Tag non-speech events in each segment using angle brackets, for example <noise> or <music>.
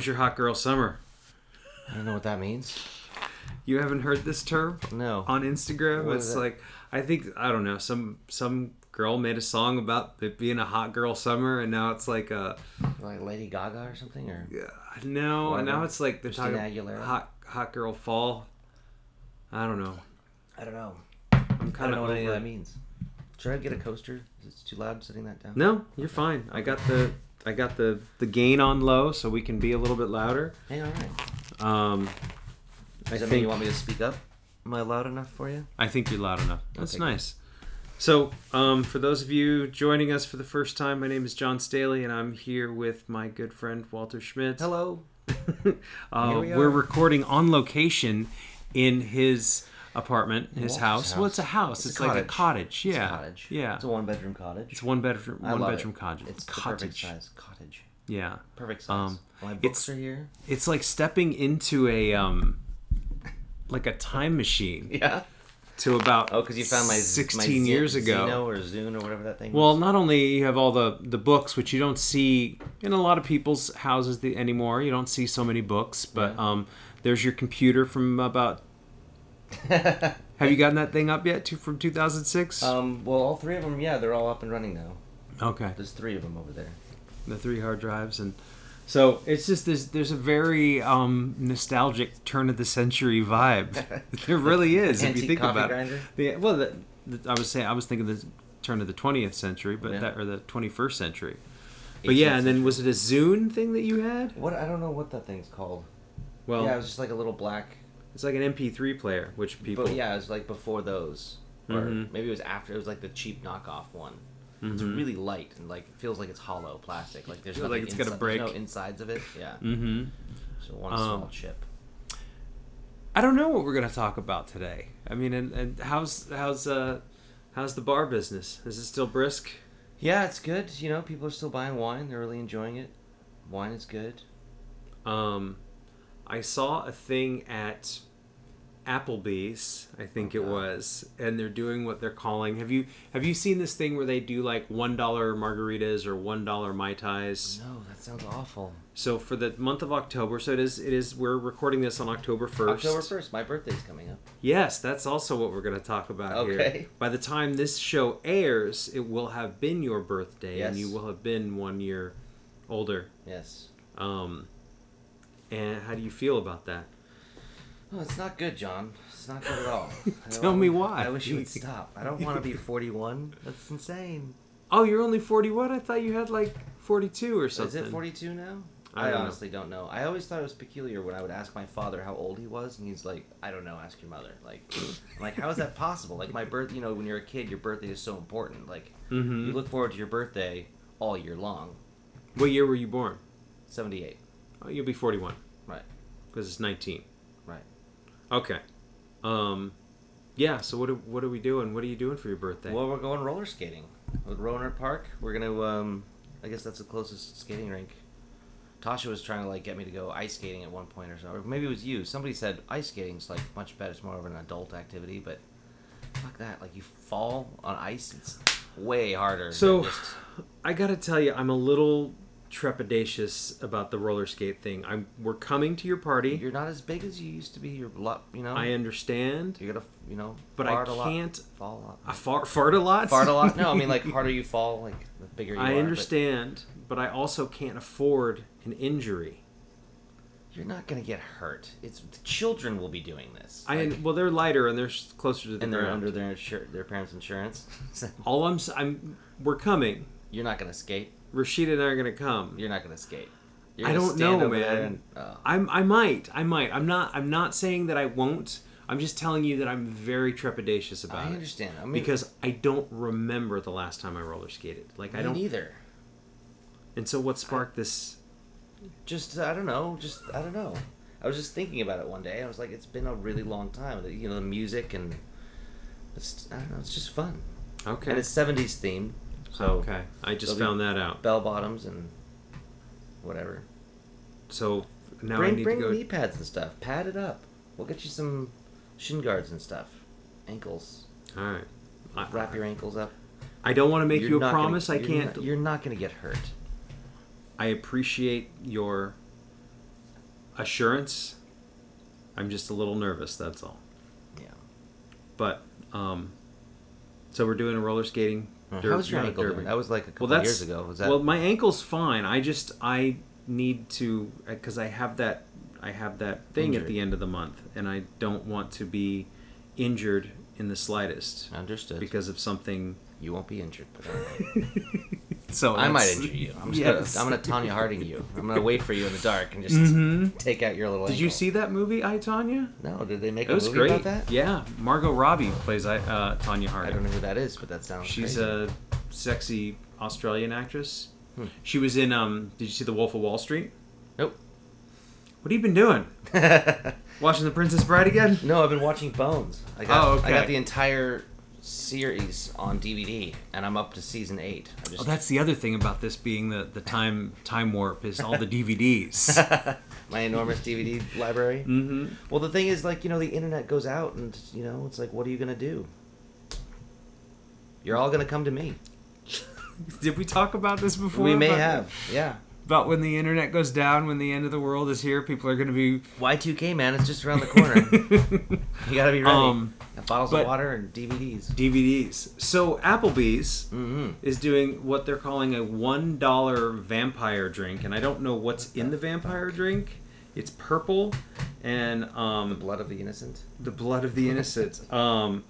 Was your hot girl summer? I don't know what that means. You haven't heard this term No. on Instagram? What it's like I think I don't know some some girl made a song about it being a hot girl summer, and now it's like a Like Lady Gaga or something, or Yeah, I know, and now it's like they're Christina talking Aguilera. hot hot girl fall. I don't know. I don't know. I'm I don't kind know of what any of that means. Should I get a coaster? Is it too loud setting that down? No, you're fine. I got the I got the the gain on low, so we can be a little bit louder. Hey, all right. Um, I Does that mean think you want me to speak up? Am I loud enough for you? I think you're loud enough. That's Okay, good. nice. So, um, for those of you joining us for the first time, my name is John Staley, and I'm here with my good friend Walter Schmidt. Hello. <laughs> uh, Here we we are are. recording on location in his apartment, his Walter's house. Well, it's a house. It's, It's a like a cottage. cottage. Yeah, It's a cottage. yeah. It's a one bedroom cottage. It's one bedroom, I one bedroom it. cottage. It's cottage. size cottage. Yeah, Perfect size. Um, My it's- books are here. it's like stepping into a um, like a time machine <laughs> Yeah. to about Oh, because you found my my 16 Zi- years ago. Zeno or Zune or whatever that thing. Well, was. not only you have all the the books, which you don't see in a lot of people's houses the, anymore. You don't see so many books, but Yeah. um, there's your computer from about. <laughs> Have you gotten that thing up yet? To, from 2006. um, well, all three of them, yeah, they're all up and running now. okay, There's three of them over there. the three hard drives, and so it's just there's there's a very um, nostalgic turn of the century vibe. <laughs> <laughs> there really is if you think about grinder? it. The, well, the, the, I was saying I was thinking the turn of the 20th century, but Yeah. that or the 21st century. But yeah, 18th and then was it a Zune thing that you had? What I don't know what that thing's called. Well, yeah, it was just like a little black. It's like an MP3 player, which people. But yeah, it was like before those, or Mhm. maybe it was after. It was like the cheap knockoff one. It's Mhm. really light and like it feels like it's hollow plastic. Like there's nothing like it's gonna inside- there's no insides of it. Yeah, Mm-hmm. so one Um, small chip. I don't know what we're gonna talk about today. I mean, and, and how's how's uh how's the bar business? Is it still brisk? Yeah, it's good. You know, people are still buying wine. They're really enjoying it. Wine is good. Um, I saw a thing at Applebee's, I think it was, and they're doing what they're calling. Have you have you seen this thing where they do like one dollar margaritas or one dollar mai tais? No, that sounds awful. So for the month of October, so it is it is we're recording this on October first. October first, my birthday's coming up. Yes, that's also what we're going to talk about here. Okay. By the time this show airs, it will have been your birthday, and you will have been one year older. Yes. Um, and how do you feel about that? Oh, it's not good, John. It's not good at all. <laughs> Tell me why. I wish you would stop. I don't want to be 41. That's insane. Oh, you're only 41? I thought you had like 42 or something. Is it 42 now? I I, don't know. honestly don't know. I always thought it was peculiar when I would ask my father how old he was, and he's like, "I don't know. Ask your mother." Like, I'm like, how is that possible? Like, my birth. You know, when you're a kid, your birthday is so important. Like, mm-hmm. you look forward to your birthday all year long. What year were you born? 78. Oh, you'll be 41 Right. because it's 19. Right. Okay. Um, yeah. So what are, what are we doing? What are you doing for your birthday? Well, we're going roller skating at Rohnert Park. We're gonna. Um, I guess that's the closest skating rink. Tasha was trying to like get me to go ice skating at one point or so, or maybe it was you. Somebody said ice skating's like much better. It's more of an adult activity, but fuck that. Like you fall on ice, it's way harder. So, just- I gotta tell you, I'm a little trepidatious about the roller skate thing. I'm we're coming to your party. you're not as big as you used to be. You're lot, you know. I understand, You're gonna, you know, but I a lot, can't. fall a lot. I fart, fart a lot. fart a lot. No, I mean like <laughs> harder you fall, like the bigger you are. I understand, but I also can't afford an injury. You're not gonna get hurt. It's the children will be doing this. I Like- well, they're lighter and they're closer to the and they're ground. under their insur- their parents' insurance. <laughs> All I'm, I'm, we're coming. you're not gonna skate. Rashida and I are gonna come. You're not gonna skate. You're I don't know, man. and- oh. I'm, I might, I might. I'm not, I'm not saying that I won't. I'm just telling you that I'm very trepidatious about I it understand. I mean, because I don't remember the last time I roller skated. Like I don't. either. And so what sparked this? Just I don't know. Just I don't know. I was just thinking about it one day. I was like, it's been a really long time. You know, the music and it's I don't know. It's just fun. Okay. And it's '70s themed. So okay. I just found that out. bell bottoms and whatever. So now I need bring to go. knee pads and stuff. Pad it up. We'll get you some shin guards and stuff. Ankles. All right. I, Wrap your ankles up. I don't want to make You're you a not gonna- promise. I you're can't. Not, you're not going to get hurt. I appreciate your assurance. I'm just a little nervous. That's all. Yeah. But um, so we're doing a roller skating. Der- How was your ankle doing? That was like a couple well, that's years ago. Was that? well, my ankle's fine. I just I need to uh, because I have that I have that thing at the end of the month, and I don't want to be injured in the slightest Understood. because of something. you won't be injured. <laughs> I. So I might injure you. I'm just Yes. gonna, I'm gonna Tonya Harding you. I'm gonna wait for you in the dark and just Mhm. take out your little. Did you see that movie, I Tonya? No, did they make It a was movie great. about that? Yeah, Margot Robbie plays uh, Tonya Harding. I don't know who that is, but that sounds. She's crazy. a sexy Australian actress. Hmm. She was in. Um, did you see The Wolf of Wall Street? Nope. What have you been doing? <laughs> Watching The Princess Bride again? no, I've been watching Bones. I got, Oh, I got the entire series on DVD, and I'm up to season eight. I Oh, that's the other thing about this being the, the time time warp is all the <laughs> DVDs. <laughs> my enormous DVD library. mm-hmm. Well, the thing is, like, you know, the internet goes out, and you know, it's like, what are you gonna do? You're all gonna come to me. <laughs> Did we talk about this before? we may have, yeah. About when the internet goes down, when the end of the world is here, people are going to be. Y2K, man, it's just around the corner. <laughs> you gotta be ready. Um, bottles of water and DVDs. DVDs. So Applebee's Mm-hmm. is doing what they're calling a one dollar vampire drink, and I don't know what's in the vampire drink. It's purple, and um, The blood of the innocent. the blood of the innocent. <laughs> um,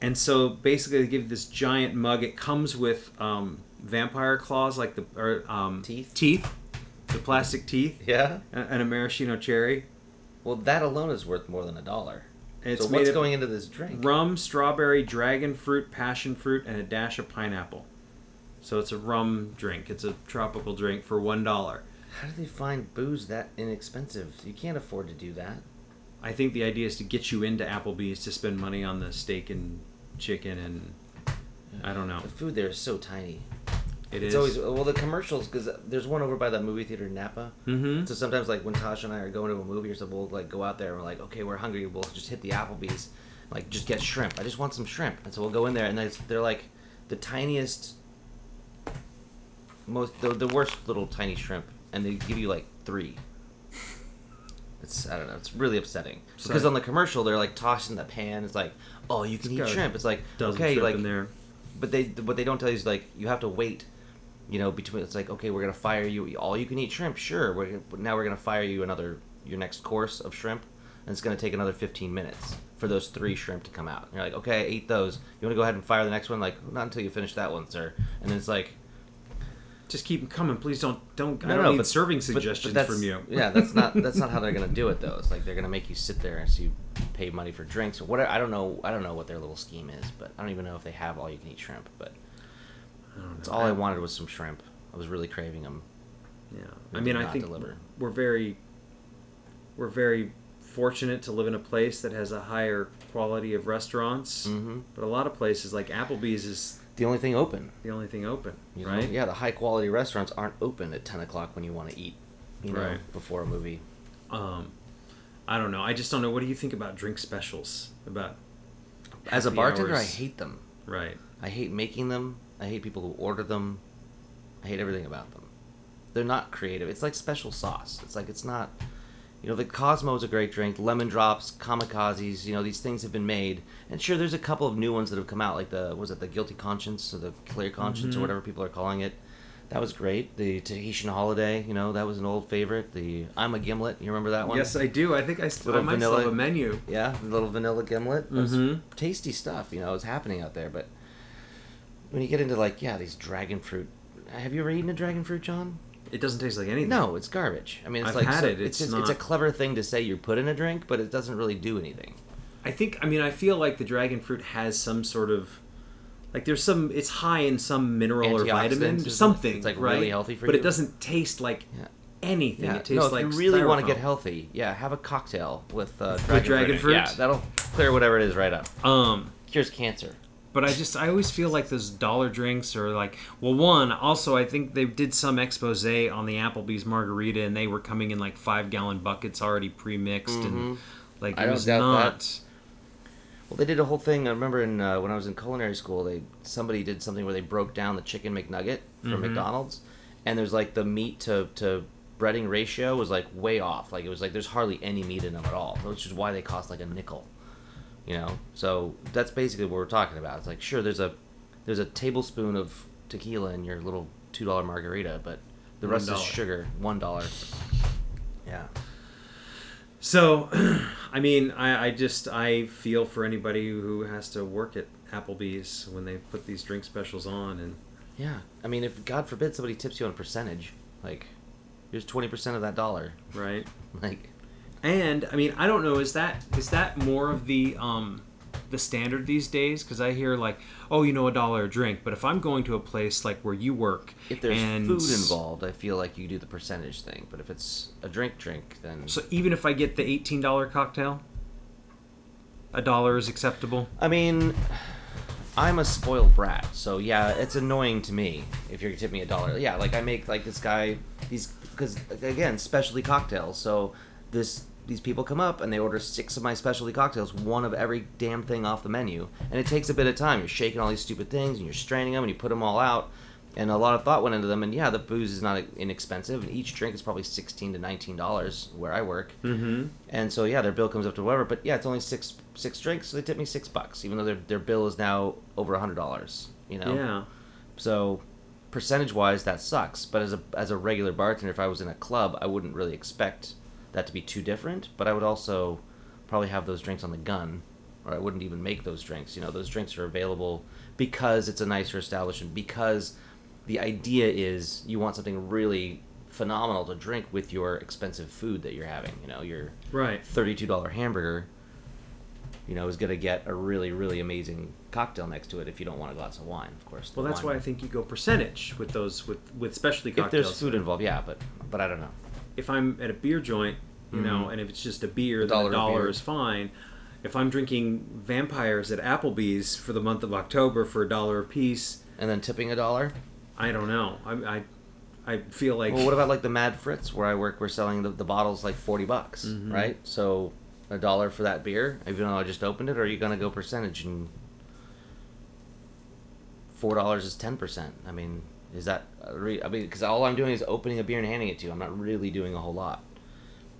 and so basically, they give you this giant mug. It comes with um, vampire claws, like the or, um, Teeth? teeth, the plastic teeth, Yeah. and, and a maraschino cherry. Well, that alone is worth more than a dollar. And it's so what's going into this drink? rum, strawberry, dragon fruit, passion fruit, and a dash of pineapple. So it's a rum drink. It's a tropical drink for one dollar. How do they find booze that inexpensive? You can't afford to do that. I think the idea is to get you into Applebee's to spend money on the steak and chicken and I don't know. The food there is so tiny. It it's is always well the commercials because there's one over by that movie theater in Napa. Mm-hmm. So sometimes like when Tasha and I are going to a movie or something, we'll like go out there and we're like, okay, we're hungry. We'll just hit the Applebee's, like just get shrimp. I just want some shrimp, and so we'll go in there and it's, they're like the tiniest, most the, the worst little tiny shrimp, and they give you like three. It's I don't know. It's really upsetting because on the commercial they're like tossing the pan. It's like, oh, you can It's eat shrimp. It's like okay, like in there. but they what they don't tell you is like you have to wait you know between it's like okay we're gonna fire you all you can eat shrimp sure we're, now we're gonna fire you another your next course of shrimp and it's gonna take another 15 minutes for those three shrimp to come out and you're like okay I ate those you want to go ahead and fire the next one like not until you finish that one sir and then it's like Just keep them coming, please. Don't don't. I No, don't no, need but- serving but- but suggestions from you. yeah that's not <laughs> that's not how they're gonna do it though it's like they're gonna make you sit there and so you pay money for drinks or whatever I don't know I don't know what their little scheme is but I don't even know if they have all you can eat shrimp but it's all I wanted was some shrimp I was really craving them Yeah, I mean, I think deliver. we're very, we're very fortunate to live in a place that has a higher quality of restaurants. mm-hmm. But a lot of places like Applebee's is the only thing open. the only thing open, You know? right? Yeah, the high quality restaurants aren't open at ten o'clock when you want to eat. You know, Right. before a movie. Um, I don't know. I just don't know. What do you think about drink specials? About As a bartender, I hate them. right. I hate making them. I hate people who order them. I hate everything about them. They're not creative. It's like special sauce. It's like it's not. You know, the Cosmo is a great drink. Lemon drops, kamikazes. You know, these things have been made, and sure, there's a couple of new ones that have come out, like the was it the Guilty Conscience or the Clear Conscience Mhm. or whatever people are calling it. That was great. The Tahitian Holiday, you know, that was an old favorite. The I'm a Gimlet. You remember that one? Yes, I do. I think I, st- I Little might still vanilla- have a menu. Yeah, the little vanilla gimlet. It was Mhm. tasty stuff, you know, it's happening out there. But when you get into like, yeah, these dragon fruit. Have you ever eaten a dragon fruit, John? It doesn't taste like anything. No, it's garbage. I mean, it's I've like had so- it, It's it's just, it's a clever thing to say you put in a drink, but it doesn't really do anything. I think I mean I feel like the dragon fruit has some sort of like there's some it's high in some mineral or vitamin or something it's, like, right? really healthy for but you. But it doesn't taste like Yeah. anything Yeah. it tastes no, if like you really want to get healthy, yeah, have a cocktail with uh, dragon, dragon in it. fruit? Yeah, that'll clear whatever it is right up. um Cures cancer. But I just I always feel like those dollar drinks are like well one also I think they did some expose on the Applebee's margarita and they were coming in like five gallon buckets already pre mixed and like Mm-hmm. I it was not that. Well, they did a whole thing. I remember in uh, when I was in culinary school, they somebody did something where they broke down the chicken McNugget from Mm-hmm. McDonald's, and there's like the meat to to breading ratio was like way off. Like it was like there's hardly any meat in them at all, which is why they cost like a nickel. You know, so that's basically what we're talking about. It's like sure, there's a there's a tablespoon of tequila in your little two dollar margarita, but the rest is sugar. One dollar. Yeah. So, <clears throat> I mean, I, I just I feel for anybody who has to work at Applebee's when they put these drink specials on, and Yeah, I mean, if God forbid somebody tips you on a percentage, like here's twenty percent of that dollar, right. <laughs> like And I mean, I don't know. Is that is that more of the um the standard these days? Because I hear like, oh, you know, a dollar a drink. But if I'm going to a place like where you work, if there's and food involved, I feel like you do the percentage thing. But if it's a drink, drink, then so even if I get the eighteen dollar cocktail, a dollar is acceptable. I mean, I'm a spoiled brat, so yeah, it's annoying to me if you're gonna tip me a dollar. Yeah, like I make like this guy these because again specialty cocktails. So this these people come up and they order six of my specialty cocktails, one of every damn thing off the menu, and it takes a bit of time. You're shaking all these stupid things and you're straining them and you put them all out. And a lot of thought went into them, and yeah, the booze is not inexpensive, and each drink is probably sixteen to nineteen dollars where I work. Mm-hmm. And so yeah, their bill comes up to whatever. But yeah, it's only six six drinks, so they tip me six bucks, even though their their bill is now over a hundred dollars. You know. Yeah. So percentage wise, that sucks. But as a as a regular bartender, if I was in a club, I wouldn't really expect that to be too different. But I would also probably have those drinks on the gun, or I wouldn't even make those drinks. You know, those drinks are available because it's a nicer establishment. Because the idea is you want something really phenomenal to drink with your expensive food that you're having. You know, your Right. thirty-two dollar hamburger, you know, is gonna get a really, really amazing cocktail next to it if you don't want a glass of wine, of course. Well, that's wine- why I think you go percentage with those with with specialty if there's food involved, yeah, but but I don't know. If I'm at a beer joint, you know, Mhm. and if it's just a beer, A then dollar a dollar beer. is fine. If I'm drinking vampires at Applebee's for the month of October for a dollar a piece, And then tipping a dollar. I don't know. I I, I feel like well, what about like the Mad Fritz where I work? We're selling the, the bottles like forty bucks, Mhm. right? So a dollar for that beer, even though I just opened it, or are you gonna go percentage and four dollars is ten percent? I mean, is that re- I mean, because all I'm doing is opening a beer and handing it to you. I'm not really doing a whole lot.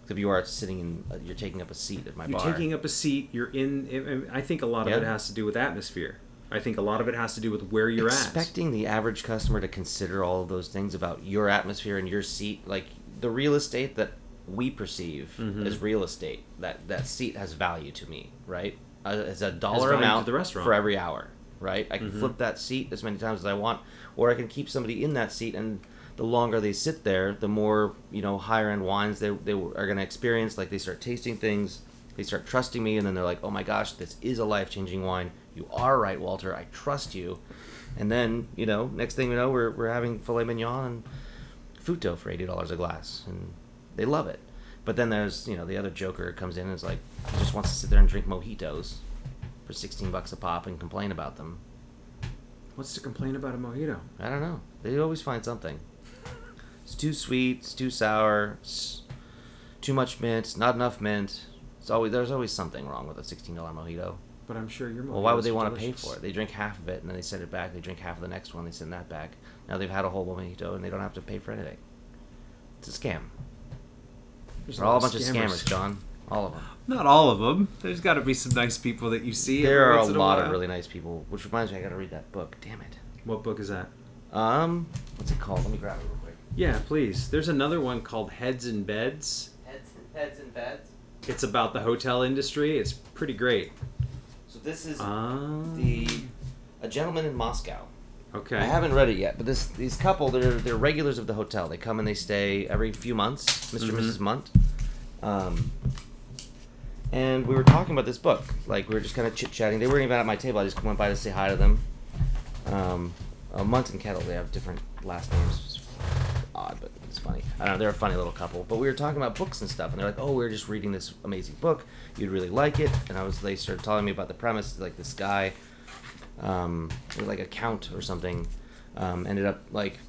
Except you are sitting in, uh, you're taking up a seat at my bar. you're taking up a seat. You're in. I think a lot of it has to do with atmosphere. I think a lot of it has to do with where you're at. expecting the average customer to consider all of those things about your atmosphere and your seat like the real estate that we perceive Mhm. as real estate that that seat has value to me right As a dollar value to amount the restaurant. for every hour right? I can Mhm. flip that seat as many times as i want or i can keep somebody in that seat and the longer they sit there the more you know higher end wines they, they are going to experience. Like they start tasting things they start trusting me and then they're like oh my gosh this is a life-changing wine. You are right walter. I trust you. And then you know next thing we know we're, we're having filet mignon and futo for $80 a glass and they love it. But then there's you know the other joker comes in and is like he just wants to sit there and drink mojitos for 16 bucks a pop and complain about them What's to complain about a mojito? i don't know they always find something it's too sweet it's too sour it's too much mint not enough mint it's always there's always something wrong with a $16 mojito But I'm sure your Well, why would they want to pay for it? They drink half of it and then they send it back. They drink half of the next one. They send that back. Now they've had a whole mojito and they don't have to pay for anything. It's a scam. There's They're all a bunch of of scammers, John. All of them. Not all of them. There's got to be some nice people that you see. There are a lot while. of really nice people. Which reminds me, I got to read that book. Damn it. What book is that? Um, what's it called? Let me grab it real quick. Yeah, please. There's another one called Heads and Beds. Heads, heads and beds. It's about the hotel industry. It's pretty great. So this is Um, the a gentleman in Moscow. Okay. I haven't read it yet, but this these couple they're they're regulars of the hotel. They come and they stay every few months, mister and Mhm. Mrs. Munt. Um, and we were talking about this book. Like we were just kind of chit chatting. They weren't even at my table. I just went by to say hi to them. Um, uh, Munt and Kettle, they have different last names. It's odd, but it's funny. I don't know. They're a funny little couple. But we were talking about books and stuff, and they're like, "Oh, we are just reading this amazing book. You'd really like it." And I was, they started telling me about the premise. Like this guy, um, like a count or something, um, ended up like,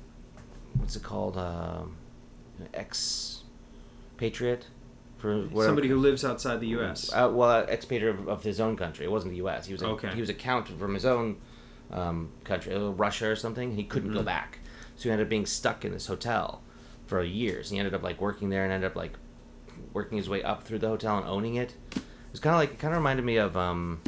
what's it called? Um ex patriot for whatever. Somebody who lives outside the U.S. Uh, well, expatriate of, of his own country. It wasn't the U.S. He was a, Okay. he was a count from his own um, country, uh, Russia or something. He couldn't go Mhm. back, so he ended up being stuck in this hotel for years. He ended up like working there and ended up like working his way up through the hotel and owning it. It was kind of like it kind of reminded me of um,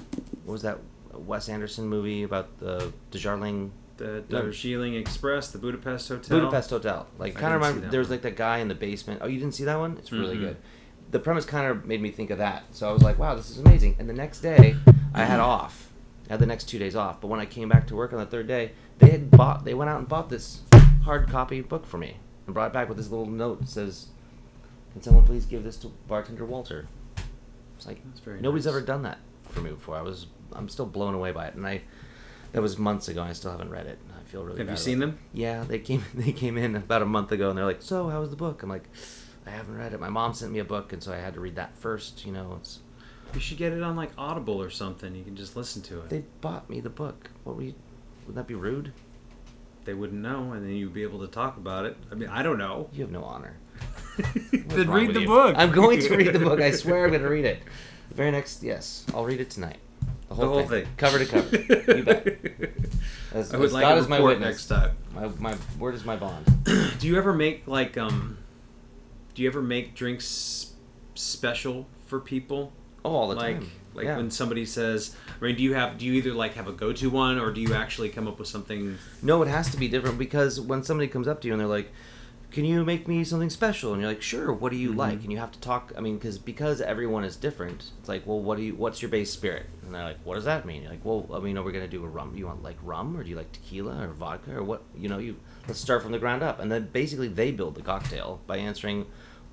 what was that Wes Anderson movie about the Desjardins the No. Express, the Budapest Hotel. Budapest Hotel. Like kind of remember there was like that guy in the basement. Oh, you didn't see that one? It's really Mhm. good. The premise kind of made me think of that. So I was like, wow, this is amazing. And the next day, I had mm-hmm. off. I had the next two days off. But when I came back to work on the third day, they had bought. They went out and bought this hard copy book for me and brought it back with this little note that says, "Can someone please give this to bartender Walter?" It's like That's very nobody's nice. ever done that for me before. I was I'm still blown away by it, and I that was months ago. and I still haven't read it. I feel really. Have you seen it. them? Yeah, they came <laughs> they came in about a month ago and they're like, "So, how was the book?" I'm like, "I haven't read it. My mom sent me a book and so I had to read that first, you know, it's You should get it on like Audible or something. You can just listen to it. they bought me the book. What were you would that be rude? They wouldn't know, and then you'd be able to talk about it. I mean, I don't know. You have no honor. <laughs> then wrong read with the you? book. I'm going to read the book. I swear I'm going to read it. The very next, yes, I'll read it tonight. The whole, whole thing. thing. cover to cover. you <laughs> bet. As, I would as like God a is my report witness. next time. My, my word is my bond. <clears throat> do you ever make like um? Do you ever make drinks special for people? Oh, all the like time. like Yeah. when somebody says, I mean, do you have do you either like have a go to one or do you actually come up with something? No, it has to be different because when somebody comes up to you and they're like, "Can you make me something special?" and you're like, "Sure." What do you Mhm. like? And you have to talk. I mean, because because everyone is different. It's like, well, what do you? What's your base spirit? And they're like, "What does that mean?" You're like, "Well, I mean, are we gonna do a rum? You want like rum, or do you like tequila or vodka or what? You know, you let's start from the ground up." And then basically they build the cocktail by answering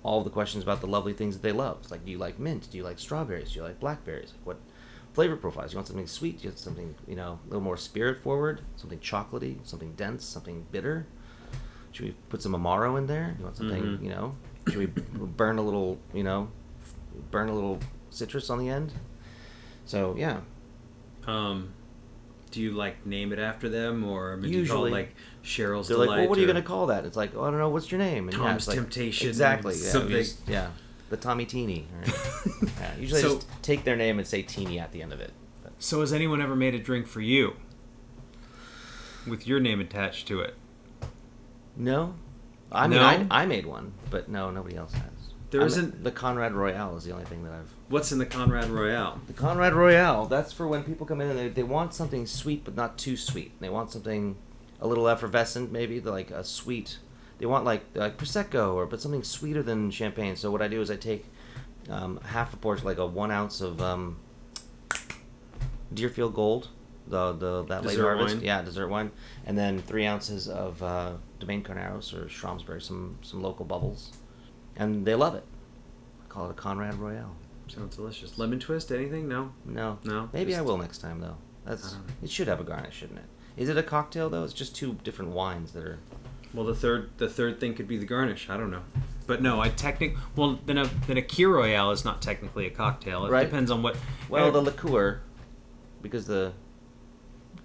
all the questions about the lovely things that they love. It's like, do you like mint? Do you like strawberries? Do you like blackberries? Like what? flavor profiles. You want something sweet? You want something, you know, a little more spirit forward, something chocolatey, something dense, something bitter. Should we put some amaro in there? You want something, Mhm. you know? Should we burn a little, you know, burn a little citrus on the end? So yeah, Um, do you like name it after them or I mean, do you call it Usually. like Cheryl's they're like, well, what are you or- gonna call that? It's like, oh, I don't know. What's your name? And yeah, Tom's it's like- Temptation or Exactly. Yeah, something. just- yeah, the Tommy Teeny. Right? <laughs> yeah, usually I So- just take their name and say Teeny at the end of it. But So has anyone ever made a drink for you with your name attached to it? No, I mean, No? I, I made one, but no, nobody else has. There I'm- isn't- the Conrad Royale is the only thing that I've. What's in the Conrad Royale? The Conrad Royale. That's for when people come in and they, they want something sweet but not too sweet. They want something a little effervescent, maybe like a sweet. They want like like prosecco or but something sweeter than champagne. So what I do is I take um, half a portion, like a one ounce of um, Deerfield Gold, the the that late Dessert harvest, wine? yeah, dessert wine, and then three ounces of uh, Domaine Carneros or Schramsberg, some some local bubbles, and they love it. I call it a Conrad Royale. Sounds delicious. Lemon twist? Anything? No. No. No, Maybe I will next time though. That's it should have a garnish, shouldn't it? Is it a cocktail though? It's just two different wines that are Well, the third the third thing could be the garnish. I don't know. But no, I technic. Well, then a then a Kir Royale is not technically a cocktail. It Right. depends on what. well the liqueur because the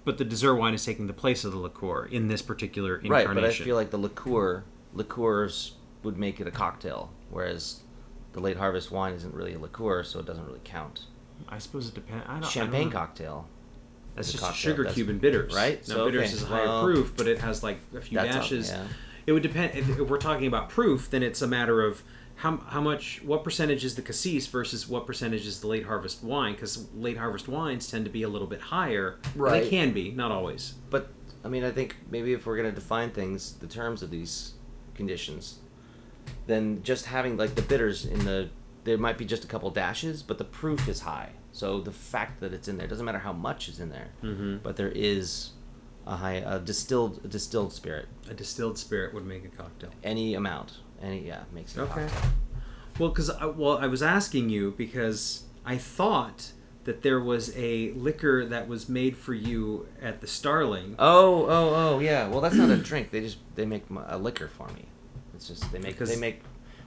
but the dessert wine is taking the place of the liqueur in this particular incarnation. right, but I feel like the liqueur liqueurs would make it a cocktail, whereas the late harvest wine isn't really a liqueur, so it doesn't really count. I suppose it depends. I don't, I Champagne don't know. cocktail. That's just cocktail. sugar That's- cube and bitters, right? Now So, bitters okay, is a higher well, proof, but it has like a few dashes. yeah. It would depend if, if we're talking about proof. Then it's a matter of how how much, what percentage is the cassis versus what percentage is the late harvest wine? Because late harvest wines tend to be a little bit higher. Right. They can be, not always. But I mean, I think maybe if we're gonna define things, the terms of these conditions, then just having like the bitters in the there might be just a couple dashes, but the proof is high. So the fact that it's in there doesn't matter how much is in there, Mm-hmm. but there is a high a distilled a distilled spirit. A distilled spirit would make a cocktail. Any amount, any yeah makes it. Okay. cocktail. Well, because I, well, I was asking you because I thought that there was a liquor that was made for you at the Starling. Oh, oh, oh, yeah. Well, that's not a drink. They just they make a liquor for me. It's just they make Because- they make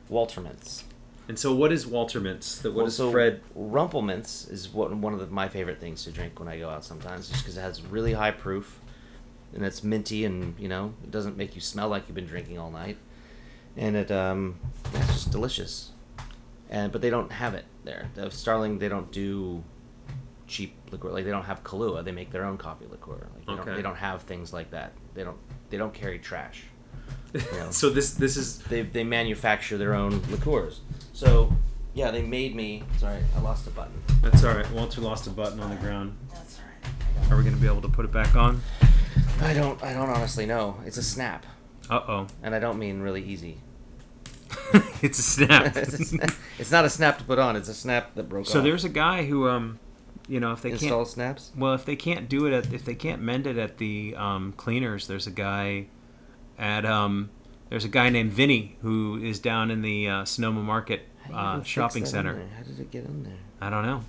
Walter mints. And so, what is Walter Mints? That what Well, is so Fred? Rumple Minze is what one of the, my favorite things to drink when I go out sometimes, just because it has really high proof, and it's minty, and you know it doesn't make you smell like you've been drinking all night, and it um it's just delicious, and but they don't have it there. The Starling they don't do cheap liquor like they don't have Kahlua. They make their own coffee liqueur. Like they, Okay. don't, they don't have things like that. They don't they don't carry trash. <laughs> You know? so this this is they, they manufacture their own liqueurs. So, yeah, they made me. Sorry, I lost a button. that's all right. Walter lost a button on the ground. That's all right. Are we going to be able to put it back on? I don't. I don't honestly know. It's a snap, Uh oh, and I don't mean really easy. <laughs> it's a snap. <laughs> it's, a sna- it's not a snap to put on. It's a snap that broke so off. there's a guy who um, you know, if they can't install snaps. Well, if they can't do it, at, if they can't mend it at the um, cleaners, there's a guy at um, there's a guy named Vinny who is down in the uh, Sonoma Market How do you uh, shopping center. How did it get in there? I don't know.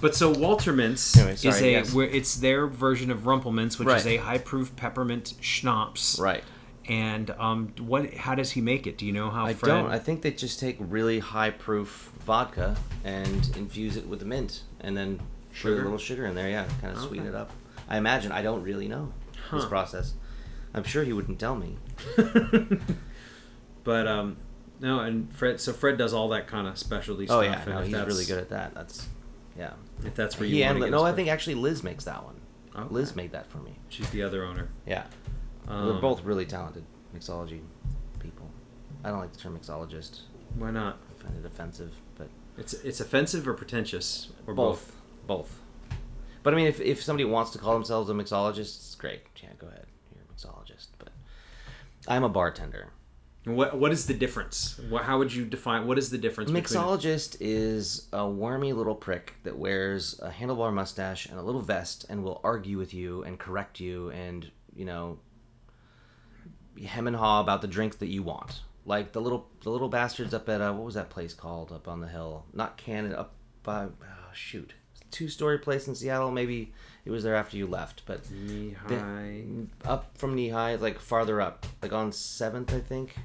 But so Walter Mints Anyway, is a yes. where it's their version of Rumple Minze, which is a high proof peppermint schnapps. Right. And um, what? How does he make it? Do you know how? I Fred? don't. I think they just take really high proof vodka and infuse it with the mint, and then put a little sugar in there. Yeah, kind of sweeten it up. I imagine. I don't really know this process. I'm sure he wouldn't tell me. <laughs> but um, no, and Fred. So Fred does all that kind of specialty Oh stuff. yeah, and no, he's really good at that. That's yeah. If that's where you He want and to Li- no, I think actually Liz makes that one. Okay. Liz made that for me. she's the other owner. Yeah, Um, they're both really talented mixology people. I don't like the term mixologist. Why not? I find it offensive, but It's it's offensive or pretentious or both, both. But I mean, if, if somebody wants to call themselves a mixologist, it's great. Yeah, go ahead. You're a mixologist. But I'm a bartender. What what is the difference? What, how would you define? What is the difference? between Mixologist is a wormy little prick that wears a handlebar mustache and a little vest and will argue with you and correct you and, you know, hem and haw about the drinks that you want. Like the little the little bastards up at uh, what was that place called up on the hill? Not Canada, up by oh, shoot, two story place in Seattle. Maybe it was there after you left, but knee high? up from knee high, like farther up, like on seventh, I think.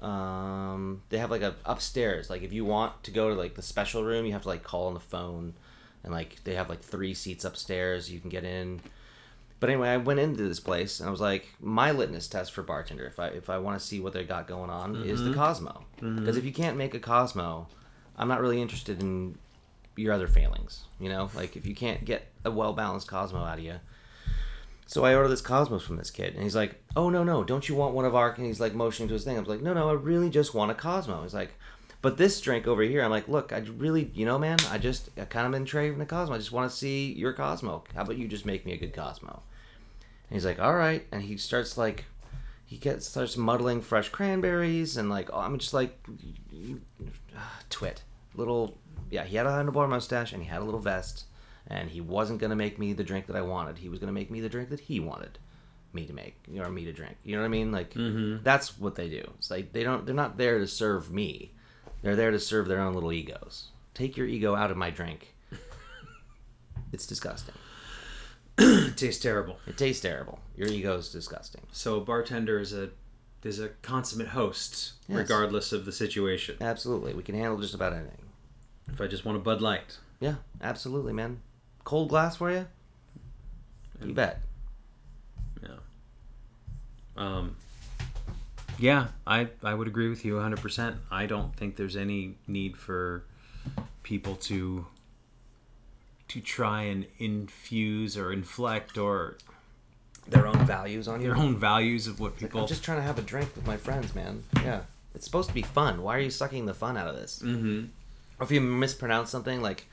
Um, they have like a upstairs. Like if you want to go to like the special room, you have to like call on the phone, and like they have like three seats upstairs. You can get in. But anyway, I went into this place and I was like, my litmus test for bartender, if I if I want to see what they got going on, is the Cosmo. Because if you can't make a Cosmo, I'm not really interested in your other failings. You know, like if you can't get a well balanced Cosmo out of you. So I order this Cosmos from this kid, and he's like, "Oh no, no, don't you want one of our?" And he's like motioning to his thing. I was like, "No, no, I really just want a Cosmo." He's like, "But this drink over here," I'm like, "Look, I really, you know, man, I just I kind of been craving a Cosmo. I just want to see your Cosmo. How about you just make me a good Cosmo?" And he's like, "All right," and he starts like, he gets starts muddling fresh cranberries and like, oh, I'm just like, <sighs> twit, little, yeah. He had a handlebar mustache and he had a little vest and he wasn't gonna make me the drink that I wanted. He was gonna make me the drink that he wanted me to make, or me to drink. You know what I mean? Like mm-hmm. that's what they do. It's like they don't. They're not there to serve me. They're there to serve their own little egos. Take your ego out of my drink. <laughs> It's disgusting. It tastes terrible. It tastes terrible. Your ego is disgusting. So a bartender is a is a consummate host, Yes. regardless of the situation. Absolutely, we can handle just about anything. If I just want a Bud Light, Yeah, absolutely, man. Cold glass for you? You bet. yeah. Um. Yeah, I I would agree with you 100%. I don't think there's any need for people to to try and infuse or inflect or Their own values on you. their own values of what Like, people I'm just trying to have a drink with my friends, man. Yeah. It's supposed to be fun. Why are you sucking the fun out of this? hmm Or if you mispronounce something, like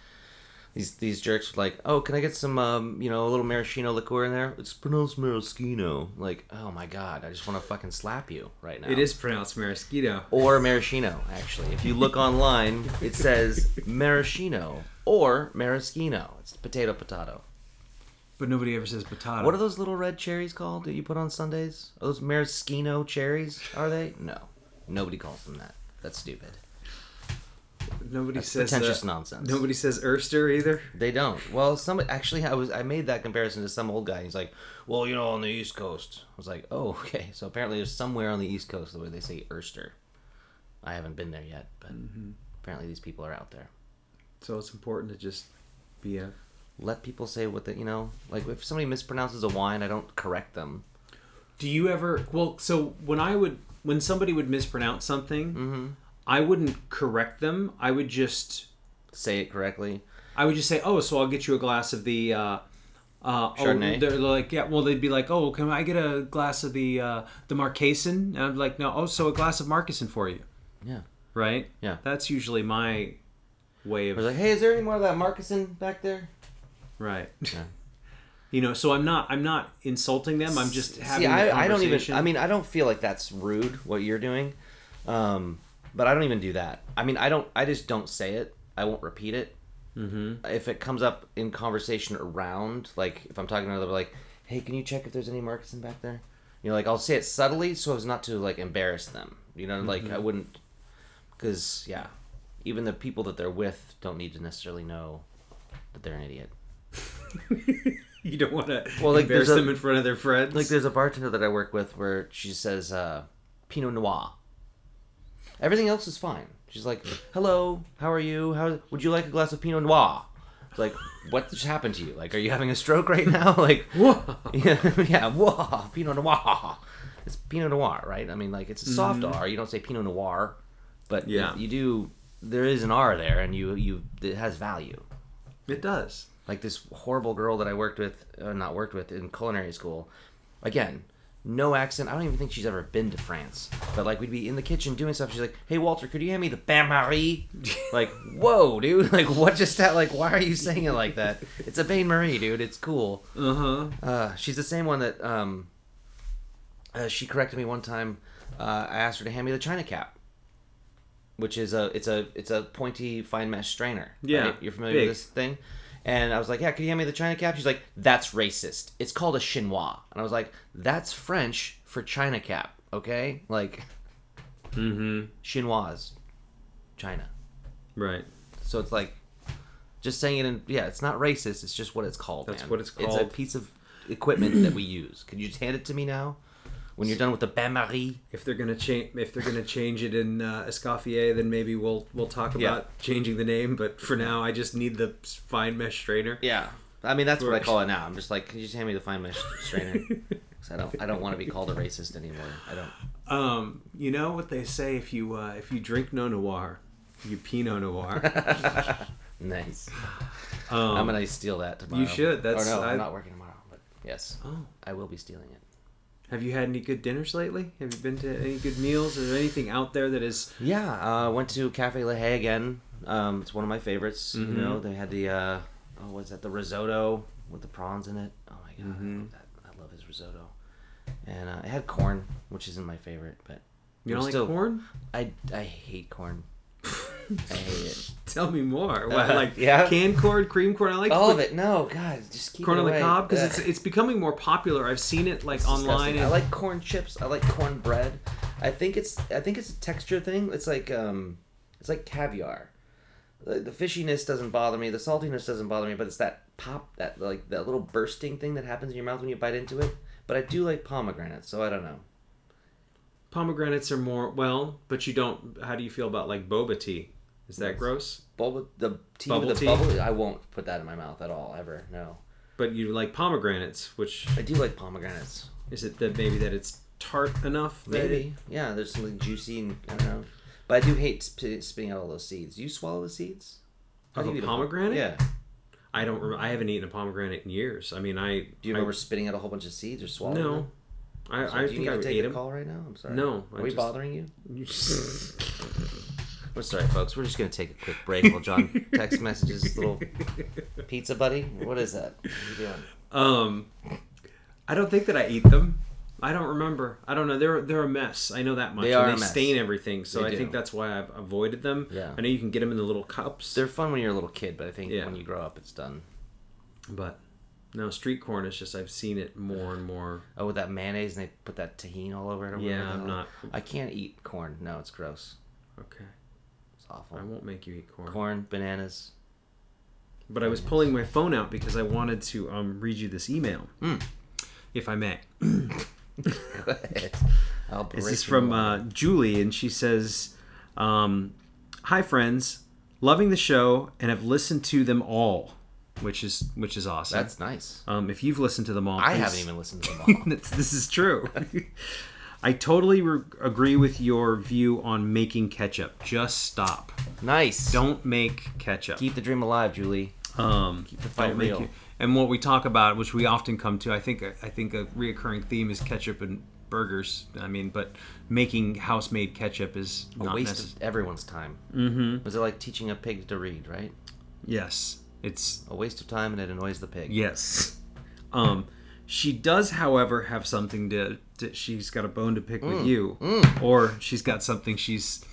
these these jerks like, oh, can I get some, um, you know, a little maraschino liqueur in there? It's pronounced maraschino. Like, oh my god, I just want to fucking slap you right now. It is pronounced maraschino. or maraschino. Actually, if you look online, it says maraschino or maraschino. It's potato potato. But nobody ever says potato. What are those little red cherries called that you put on Sundays? Are those maraschino cherries? Are they? No, nobody calls them that. That's stupid. Nobody That's says pretentious uh, nonsense. Nobody says Erster either. They don't. Well, some actually, I was I made that comparison to some old guy. He's like, "Well, you know, on the East Coast." I was like, "Oh, <laughs> okay." So apparently, there's somewhere on the East Coast the way they say Erster. I haven't been there yet, but Mm-hmm. apparently, these people are out there. So it's important to just be a. Let people say what they, you know, like if somebody mispronounces a wine, I don't correct them. Do you ever? Well, so when I would, when somebody would mispronounce something, Mm-hmm. I wouldn't correct them. I would just, Say it correctly. I would just say, "Oh, so I'll get you a glass of the." Uh, uh, oh, Chardonnay? they're like, yeah. Well, they'd be like, "Oh, can I get a glass of the uh, the Marquesan?" And I'm like, "No." Oh, so a glass of Marquesan for you, Yeah. right? Yeah. That's usually my way of. I was like, "Hey, is there any more of that Marcusson back there?" right. Yeah. <laughs> You know, so I'm not I'm not insulting them. I'm just having. See, I, I don't even. I mean, I don't feel like that's rude what you're doing, um, but I don't even do that. I mean, I don't. I just don't say it. I won't repeat it. Mm-hmm. If it comes up in conversation around, like if I'm talking to another, like, hey, can you check if there's any Marcusson back there? You know, like I'll say it subtly so as not to like embarrass them. You know, like I wouldn't, because yeah, even the people that they're with don't need to necessarily know that they're an idiot. <laughs> you don't want to Well, like, embarrass there's a- them in front of their friends. Like there's a bartender that I work with where she says uh, Pinot Noir. Everything else is fine. She's like, "Hello, how are you? How would you like a glass of Pinot Noir?" It's like, what just happened to you? Like, are you having a stroke right now? <laughs> Like, <laughs> yeah, yeah, whoa, Pinot Noir. It's Pinot Noir, right? I mean, like, it's a soft R. You don't say Pinot Noir, but Yeah. you do. There is an R there, and you you it has value it does. like this horrible girl that I worked with, uh, not worked with in culinary school. Again, no accent. I don't even think she's ever been to France. But like we'd be in the kitchen doing stuff. She's like, "Hey Walter, could you hand me the bain marie?" <laughs> like, whoa, dude! <laughs> Like, what just that? Like, why are you saying it like that? It's a bain marie, dude. It's cool. Uh huh. Uh, she's the same one that um, uh, she corrected me one time. Uh, I asked her to hand me the china cap, which is a it's a it's a pointy fine mesh strainer. Yeah, right? you're familiar big. with this thing. And I was like, "Yeah, can you hand me the china cap?" She's like, "That's racist. It's called a chinois." And I was like, "That's French for china cap, okay? Like, Mm-hmm. chinoise, China." Right. So it's like, just saying it in yeah, it's not racist. It's just what it's called. That's man. what it's called. It's a piece of equipment that we use. Could you just hand it to me now? When you're done with the bain marie. If they're gonna change, if they're gonna change it in uh, Escoffier, then maybe we'll we'll talk about Yeah. changing the name. But for now, I just need the fine mesh strainer. Yeah, I mean that's what I call it now. I'm just like, can you just hand me the fine mesh strainer? <laughs> 'Cause I don't, I don't want to be called a racist anymore. I don't. Um, you know what they say if you uh, if you drink no noir, you Pinot Noir. <laughs> Nice. Um, I'm gonna steal that tomorrow. you should, that's- Or no, I- I'm not working tomorrow. But yes, oh, I will be stealing it. Have you had any good dinners lately? Have you been to any good meals? Is there anything out there that is? Yeah, uh, went to Cafe La Haye again. Um, it's one of my favorites. Mhm. You know, they had the uh, oh, what's that? The risotto with the prawns in it. Oh my god, I Mhm. love that. I love his risotto. And uh, it had corn, which isn't my favorite, but You don't like still- corn? I I hate corn. I hate it. Tell me more. What, Uh, like yeah. canned corn, cream corn? I like All of it. No, God, just keep corn on the cob because it's it's becoming more popular. I've seen it like It's online. disgusting. I like corn chips. I like corn bread. I think it's I think it's a texture thing. It's like um it's like caviar. The, the fishiness doesn't bother me. The saltiness doesn't bother me. But it's that pop that like that little bursting thing that happens in your mouth when you bite into it. But I do like pomegranate, so I don't know. Pomegranates are more well, but you don't. How do you feel about like boba tea? Is that gross? Bubble the tea Bubble with the tea? bubble. I won't put that in my mouth at all ever. No. But you like pomegranates, which I do like pomegranates. is it that maybe that it's tart enough? that Maybe. Yeah, there's something juicy and I don't know. But I do hate sp- spitting out all those seeds. Do you swallow the seeds? How Of do a you eat pomegranate? Yeah. I don't. Remember, I haven't eaten a pomegranate in years. I mean, I Do you I- remember spitting out a whole bunch of seeds or swallowing No, them? I, So I do you think need I would take a them. call right now? I'm sorry. No, Are I we just- bothering you? <laughs> <laughs> We're sorry, folks. We're just gonna take a quick break while John <laughs> text messages little pizza buddy. What is that? What are you doing? Um, I don't think that I eat them. I don't remember. I don't know. They're they're a mess. I know that much. They and are they a mess. stain everything. So They I do. think that's why I've avoided them. Yeah. I know you can get them in the little cups. They're fun when you're a little kid, but I think Yeah. when you grow up, it's done. but no, street corn is just I've seen it more and more. Oh, with that mayonnaise and they put that tahini all over it. Or Yeah, the I'm hell. not I can't eat corn. No, it's gross. okay. It's awful. I won't make you eat corn. Corn, bananas. But I was pulling my phone out because I wanted to um, read you this email, Mm. if I may. Go <laughs> ahead. <laughs> I'll This is from uh, Julie, and she says, um, "Hi friends, loving the show and have listened to them all, which is which is awesome. That's nice. um, if you've listened to them all, I please- haven't even listened to them <laughs> all. This is true. I totally re- agree with your view on making ketchup. Just stop. nice. Don't make ketchup. keep the dream alive, Julie. um, the fight don't make real. it- and what we talk about, which we often come to, I think I think a reoccurring theme is ketchup and burgers. I mean, but making house-made ketchup is A not waste necessary. of everyone's time. Mm-hmm. Was it like teaching a pig to read, right? Yes, it's A waste of time and it annoys the pig. yes. Um, she does, however, have something to, to. She's got a bone to pick Mm. with you, or she's got something she's.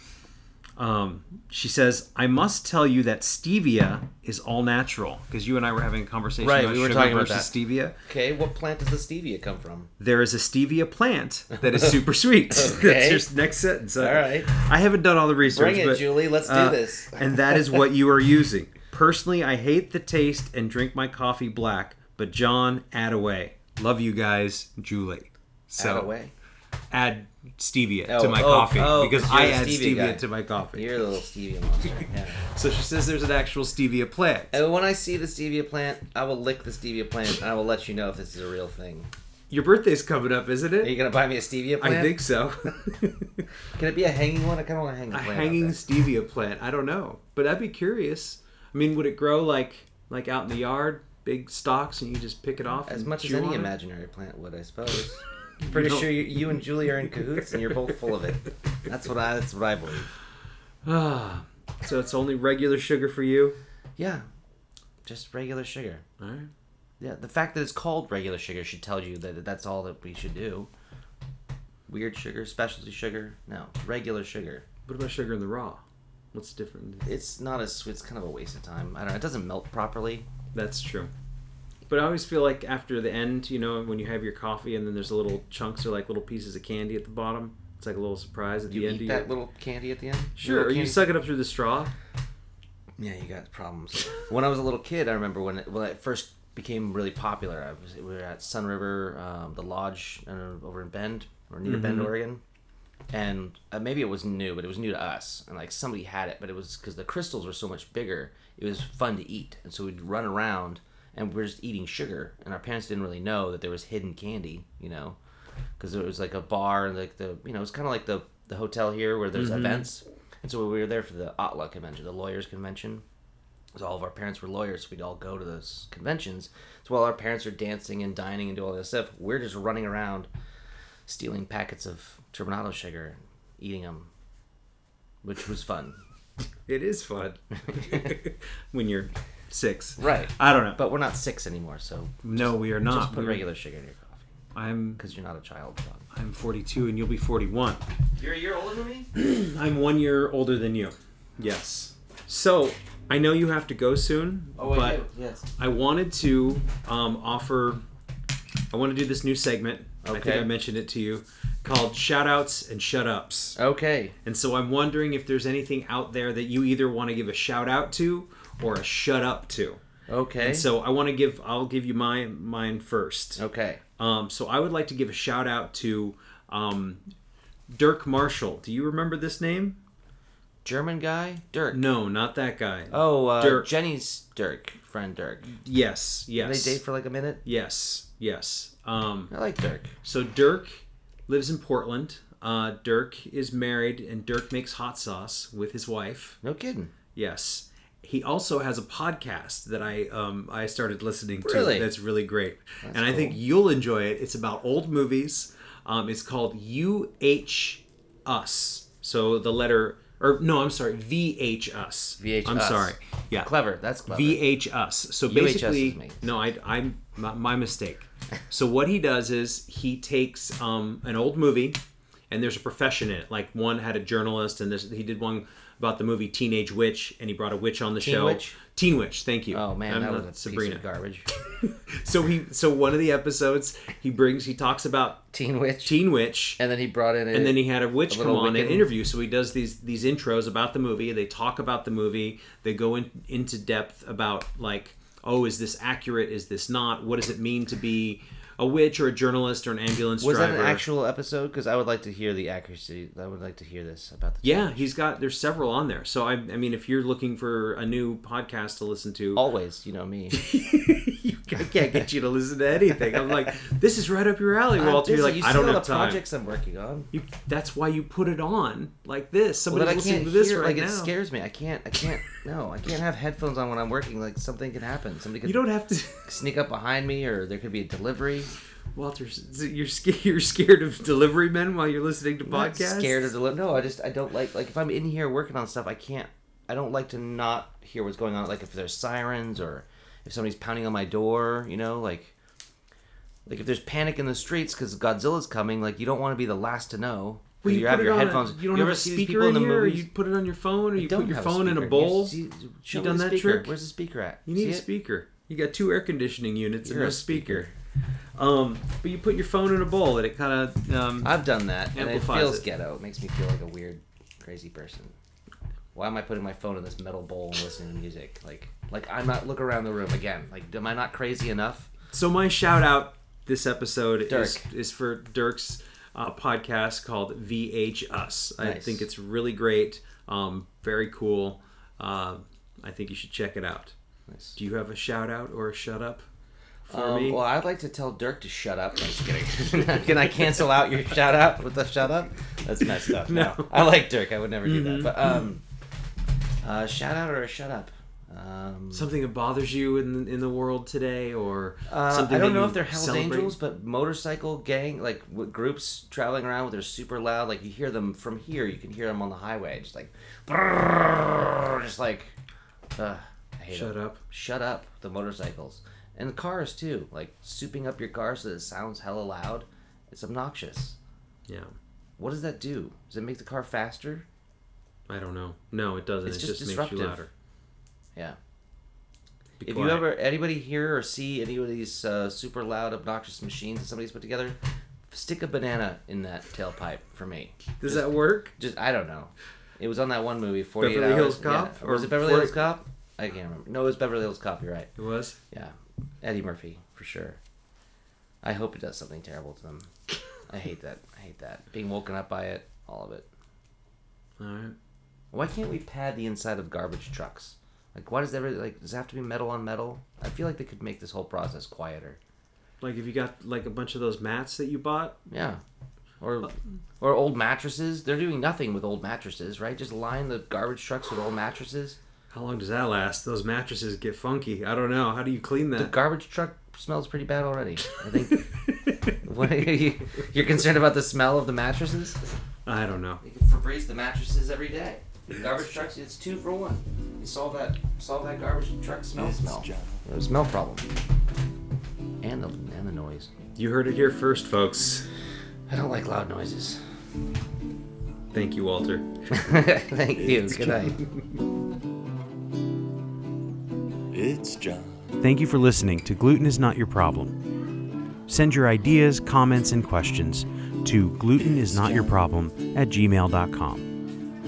Um, she says, "I must tell you that stevia is all natural because you and I were having a conversation Right, about we were sugar talking about versus that. stevia. Okay, what plant does the stevia come from? There is a stevia plant that is super sweet. <laughs> <laughs> Okay. That's your next sentence. All right. I haven't done all the research. Bring it, but, Julie. Let's do uh, this. <laughs> and that is what you are using. Personally, I hate the taste and drink my coffee black. But John, add away. Love you guys, Julie. So Add away. add stevia Oh, to my oh, coffee oh, because I add stevia stevia to my coffee. You're a little stevia monster. Yeah. <laughs> So she says there's an actual stevia plant. And when I see the stevia plant, I will lick the stevia plant and I will let you know if this is a real thing. Your birthday's coming up, isn't it? Are you gonna buy me a stevia plant? I think so. <laughs> <laughs> Can it be a hanging one? I kind of want to hang the a hanging stevia plant. I don't know, but I'd be curious. I mean, would it grow like like out in the yard, big stalks, and you just pick it off? as much as any on it? imaginary plant would, I suppose. <laughs> Pretty sure you, you and Julie are in cahoots, and you're both full of it. That's what I. That's what I believe. Ah, <sighs> so it's only regular sugar for you. Yeah, just regular sugar. All right. Yeah, the fact that it's called regular sugar should tell you that that's all that we should do. Weird sugar, specialty sugar, no, regular sugar. What about sugar in the raw? What's different? It's not as it's kind of a waste of time. I don't know. It doesn't melt properly. That's true. But I always feel like after the end, you know, when you have your coffee and then there's little <laughs> chunks or like little pieces of candy at the bottom. It's like a little surprise at You the end You eat of that your. little candy at the end. Sure, Little or you candy- suck it up through the straw. Yeah, you got problems. <laughs> when I was a little kid, I remember when it, when it first became really popular. I was we were at Sunriver, um, the lodge uh, over in Bend or near Bend, Mm-hmm. Oregon, and uh, maybe it was new, but it was new to us. And like somebody had it, but it was because the crystals were so much bigger. It was fun to eat, and so we'd run around and we're just eating sugar, and our parents didn't really know that there was hidden candy, you know, because it was like a bar and like the you know it's kind of like the the hotel here where there's mm-hmm. events. And so we were there for the ATLA convention, the lawyers convention. So all of our parents were lawyers, so we'd all go to those conventions. So while our parents are dancing and dining and doing all this stuff, we're just running around stealing packets of turbinado sugar, and eating them, which was fun. It is fun <laughs> when you're six. Right. I don't know. But we're not six anymore, so no, we are not. just put We're- regular sugar in your coffee I'm because you're not a child. John. I'm 42 and you'll be 41. You're a year older than me. <clears throat> I'm one year older than you. Yes. So I know you have to go soon, Oh, but Yes. I wanted to um, offer. I want to do this new segment. I think Okay. I mentioned it to you, called shoutouts and shut ups. Okay. And so I'm wondering if there's anything out there that you either want to give a shout out to or a shut up to. Okay. And so I want to give. I'll give you my mine first. okay. Um, so I would like to give a shout out to um, Dirk Marshall. Do you remember this name? German guy, Dirk. No, not that guy. Oh, uh, Dirk. Jenny's Dirk, friend Dirk. Yes, Did yes. They date for like a minute. yes, yes. Um, I like Dirk. so Dirk lives in Portland. Uh, Dirk is married, and Dirk makes hot sauce with his wife. No kidding. Yes. He also has a podcast that I um, I started listening to. Really? That's really great, That's and I think you'll enjoy it. It's about old movies. Um, it's called UH Us. So the letter, or no, I'm sorry, VH Us. VH I'm sorry. Yeah. Clever. That's clever. VH Us. So basically, is me. no, I, I'm my, my mistake. So what he does is he takes um, an old movie and there's a profession in it. Like one had a journalist, and this, he did one about the movie Teenage Witch, and he brought a witch on the Teen show. Witch? Teen Witch, thank you. Oh man, I'm that was a piece of garbage. <laughs> so he, so one of the episodes, he brings, he talks about Teen Witch. Teen Witch, and then he brought in a, and then he had a witch a come on and Wiccan. interview. So he does these these intros about the movie. They talk about the movie. They go in, into depth about like, oh, is this accurate? Is this not? What does it mean to be a witch or a journalist or an ambulance was driver? that an actual episode? Because I would like to hear the accuracy. I would like to hear this about the. yeah, he's got. There's several on there. So I, I mean, if you're looking for a new podcast to listen to, Always, you know me. <laughs> you, I can't get you to listen to anything. I'm like, this is right up your alley, Walter. You're like, you I don't all have the time. projects I'm working on. You, that's why you put it on like this. Well, Somebody's then listening can't to this hear. right like now. it scares me. I can't. I can't. No, I can't have headphones on when I'm working. Like something could happen. Somebody could You don't have to. sneak up behind me, or there could be a delivery. Walter, you're scared. <laughs> You're scared of delivery men while you're listening to I'm podcasts. scared of delivery. No, I just I don't like like if I'm in here working on stuff, I can't. I don't like to not hear what's going on. Like if there's sirens or if somebody's pounding on my door, you know, like like if there's panic in the streets because Godzilla's coming. Like you don't want to be the last to know. 'Cause Well, you you have your on a- headphones. you don't ever have a speaker people in, the here, or you put it on your phone, or you put your have a phone in a bowl. You see- You done that speaker. trick? Where's the speaker at? You need See a it? speaker. You got two air conditioning units and You're no a speaker. speaker. Um, but you put your phone in a bowl, and it kind of um, I've done that, and it feels it. ghetto. It makes me feel like a weird, crazy person. Why am I putting my phone in this metal bowl and listening to music? Like, like I'm not look around the room again. Like, am I not crazy enough? So my shout out this episode is is for Dirk's uh, podcast called VH Us. I think it's really great, um, very cool. Uh, I think you should check it out. Nice. Do you have a shout out or a shut up for Um, me? well, I'd like to tell Dirk to shut up. No, just kidding. <laughs> Can I cancel out your shout out with a shut up? That's messed up. <laughs> No, No. I like Dirk. I would never do Mhm. that. But um, uh, shout out or a shut up. Um, something that bothers you in in the world today, or Uh, something I don't know if they're Hell's celebrate? Angels, but motorcycle gang, like groups traveling around with their super loud, like you hear them from here, you can hear them on the highway, just like, just like, uh, I hate Shut it. up. Shut up, the motorcycles. And the cars too, like souping up your car so that it sounds hella loud. It's obnoxious. Yeah, What does that do? Does it make the car faster? I don't know. No, it doesn't. It's it just just, makes you louder. Yeah. Be if quiet. you ever anybody hear or see any of these uh, super loud obnoxious machines that somebody's put together stick a banana in that tailpipe for me does just, that work? just i don't know it was on that one movie 48 hours Hills Cop? yeah. or was it beverly 40 hills cop i can't remember no it was beverly hills cop you're right It was. yeah eddie murphy for sure i hope it does something terrible to them i hate that i hate that being woken up by it all of it All right. why can't we pad the inside of garbage trucks like why does every like does it have to be metal on metal i feel like they could make this whole process quieter Like if you got like a bunch of those mats that you bought, Yeah. Or or old mattresses. They're doing nothing with old mattresses, right? Just line the garbage trucks with old mattresses. how long does that last? Those mattresses get funky. I don't know. How do you clean that? The garbage truck smells pretty bad already. I think. <laughs> what are you, you're concerned about the smell of the mattresses? I don't know. You can Febreze the mattresses every day. The garbage trucks, it's two for one. You solve that solve that garbage truck smell It's smell. John. The smell problem. And the and the noise. You heard it here first, folks. I don't like loud noises. Thank you, Walter. <laughs> Thank you. It's Good night. It's John. Thank you for listening to Gluten is Not Your Problem. Send your ideas, comments, and questions to glutenisnotyourproblem at gmail.com.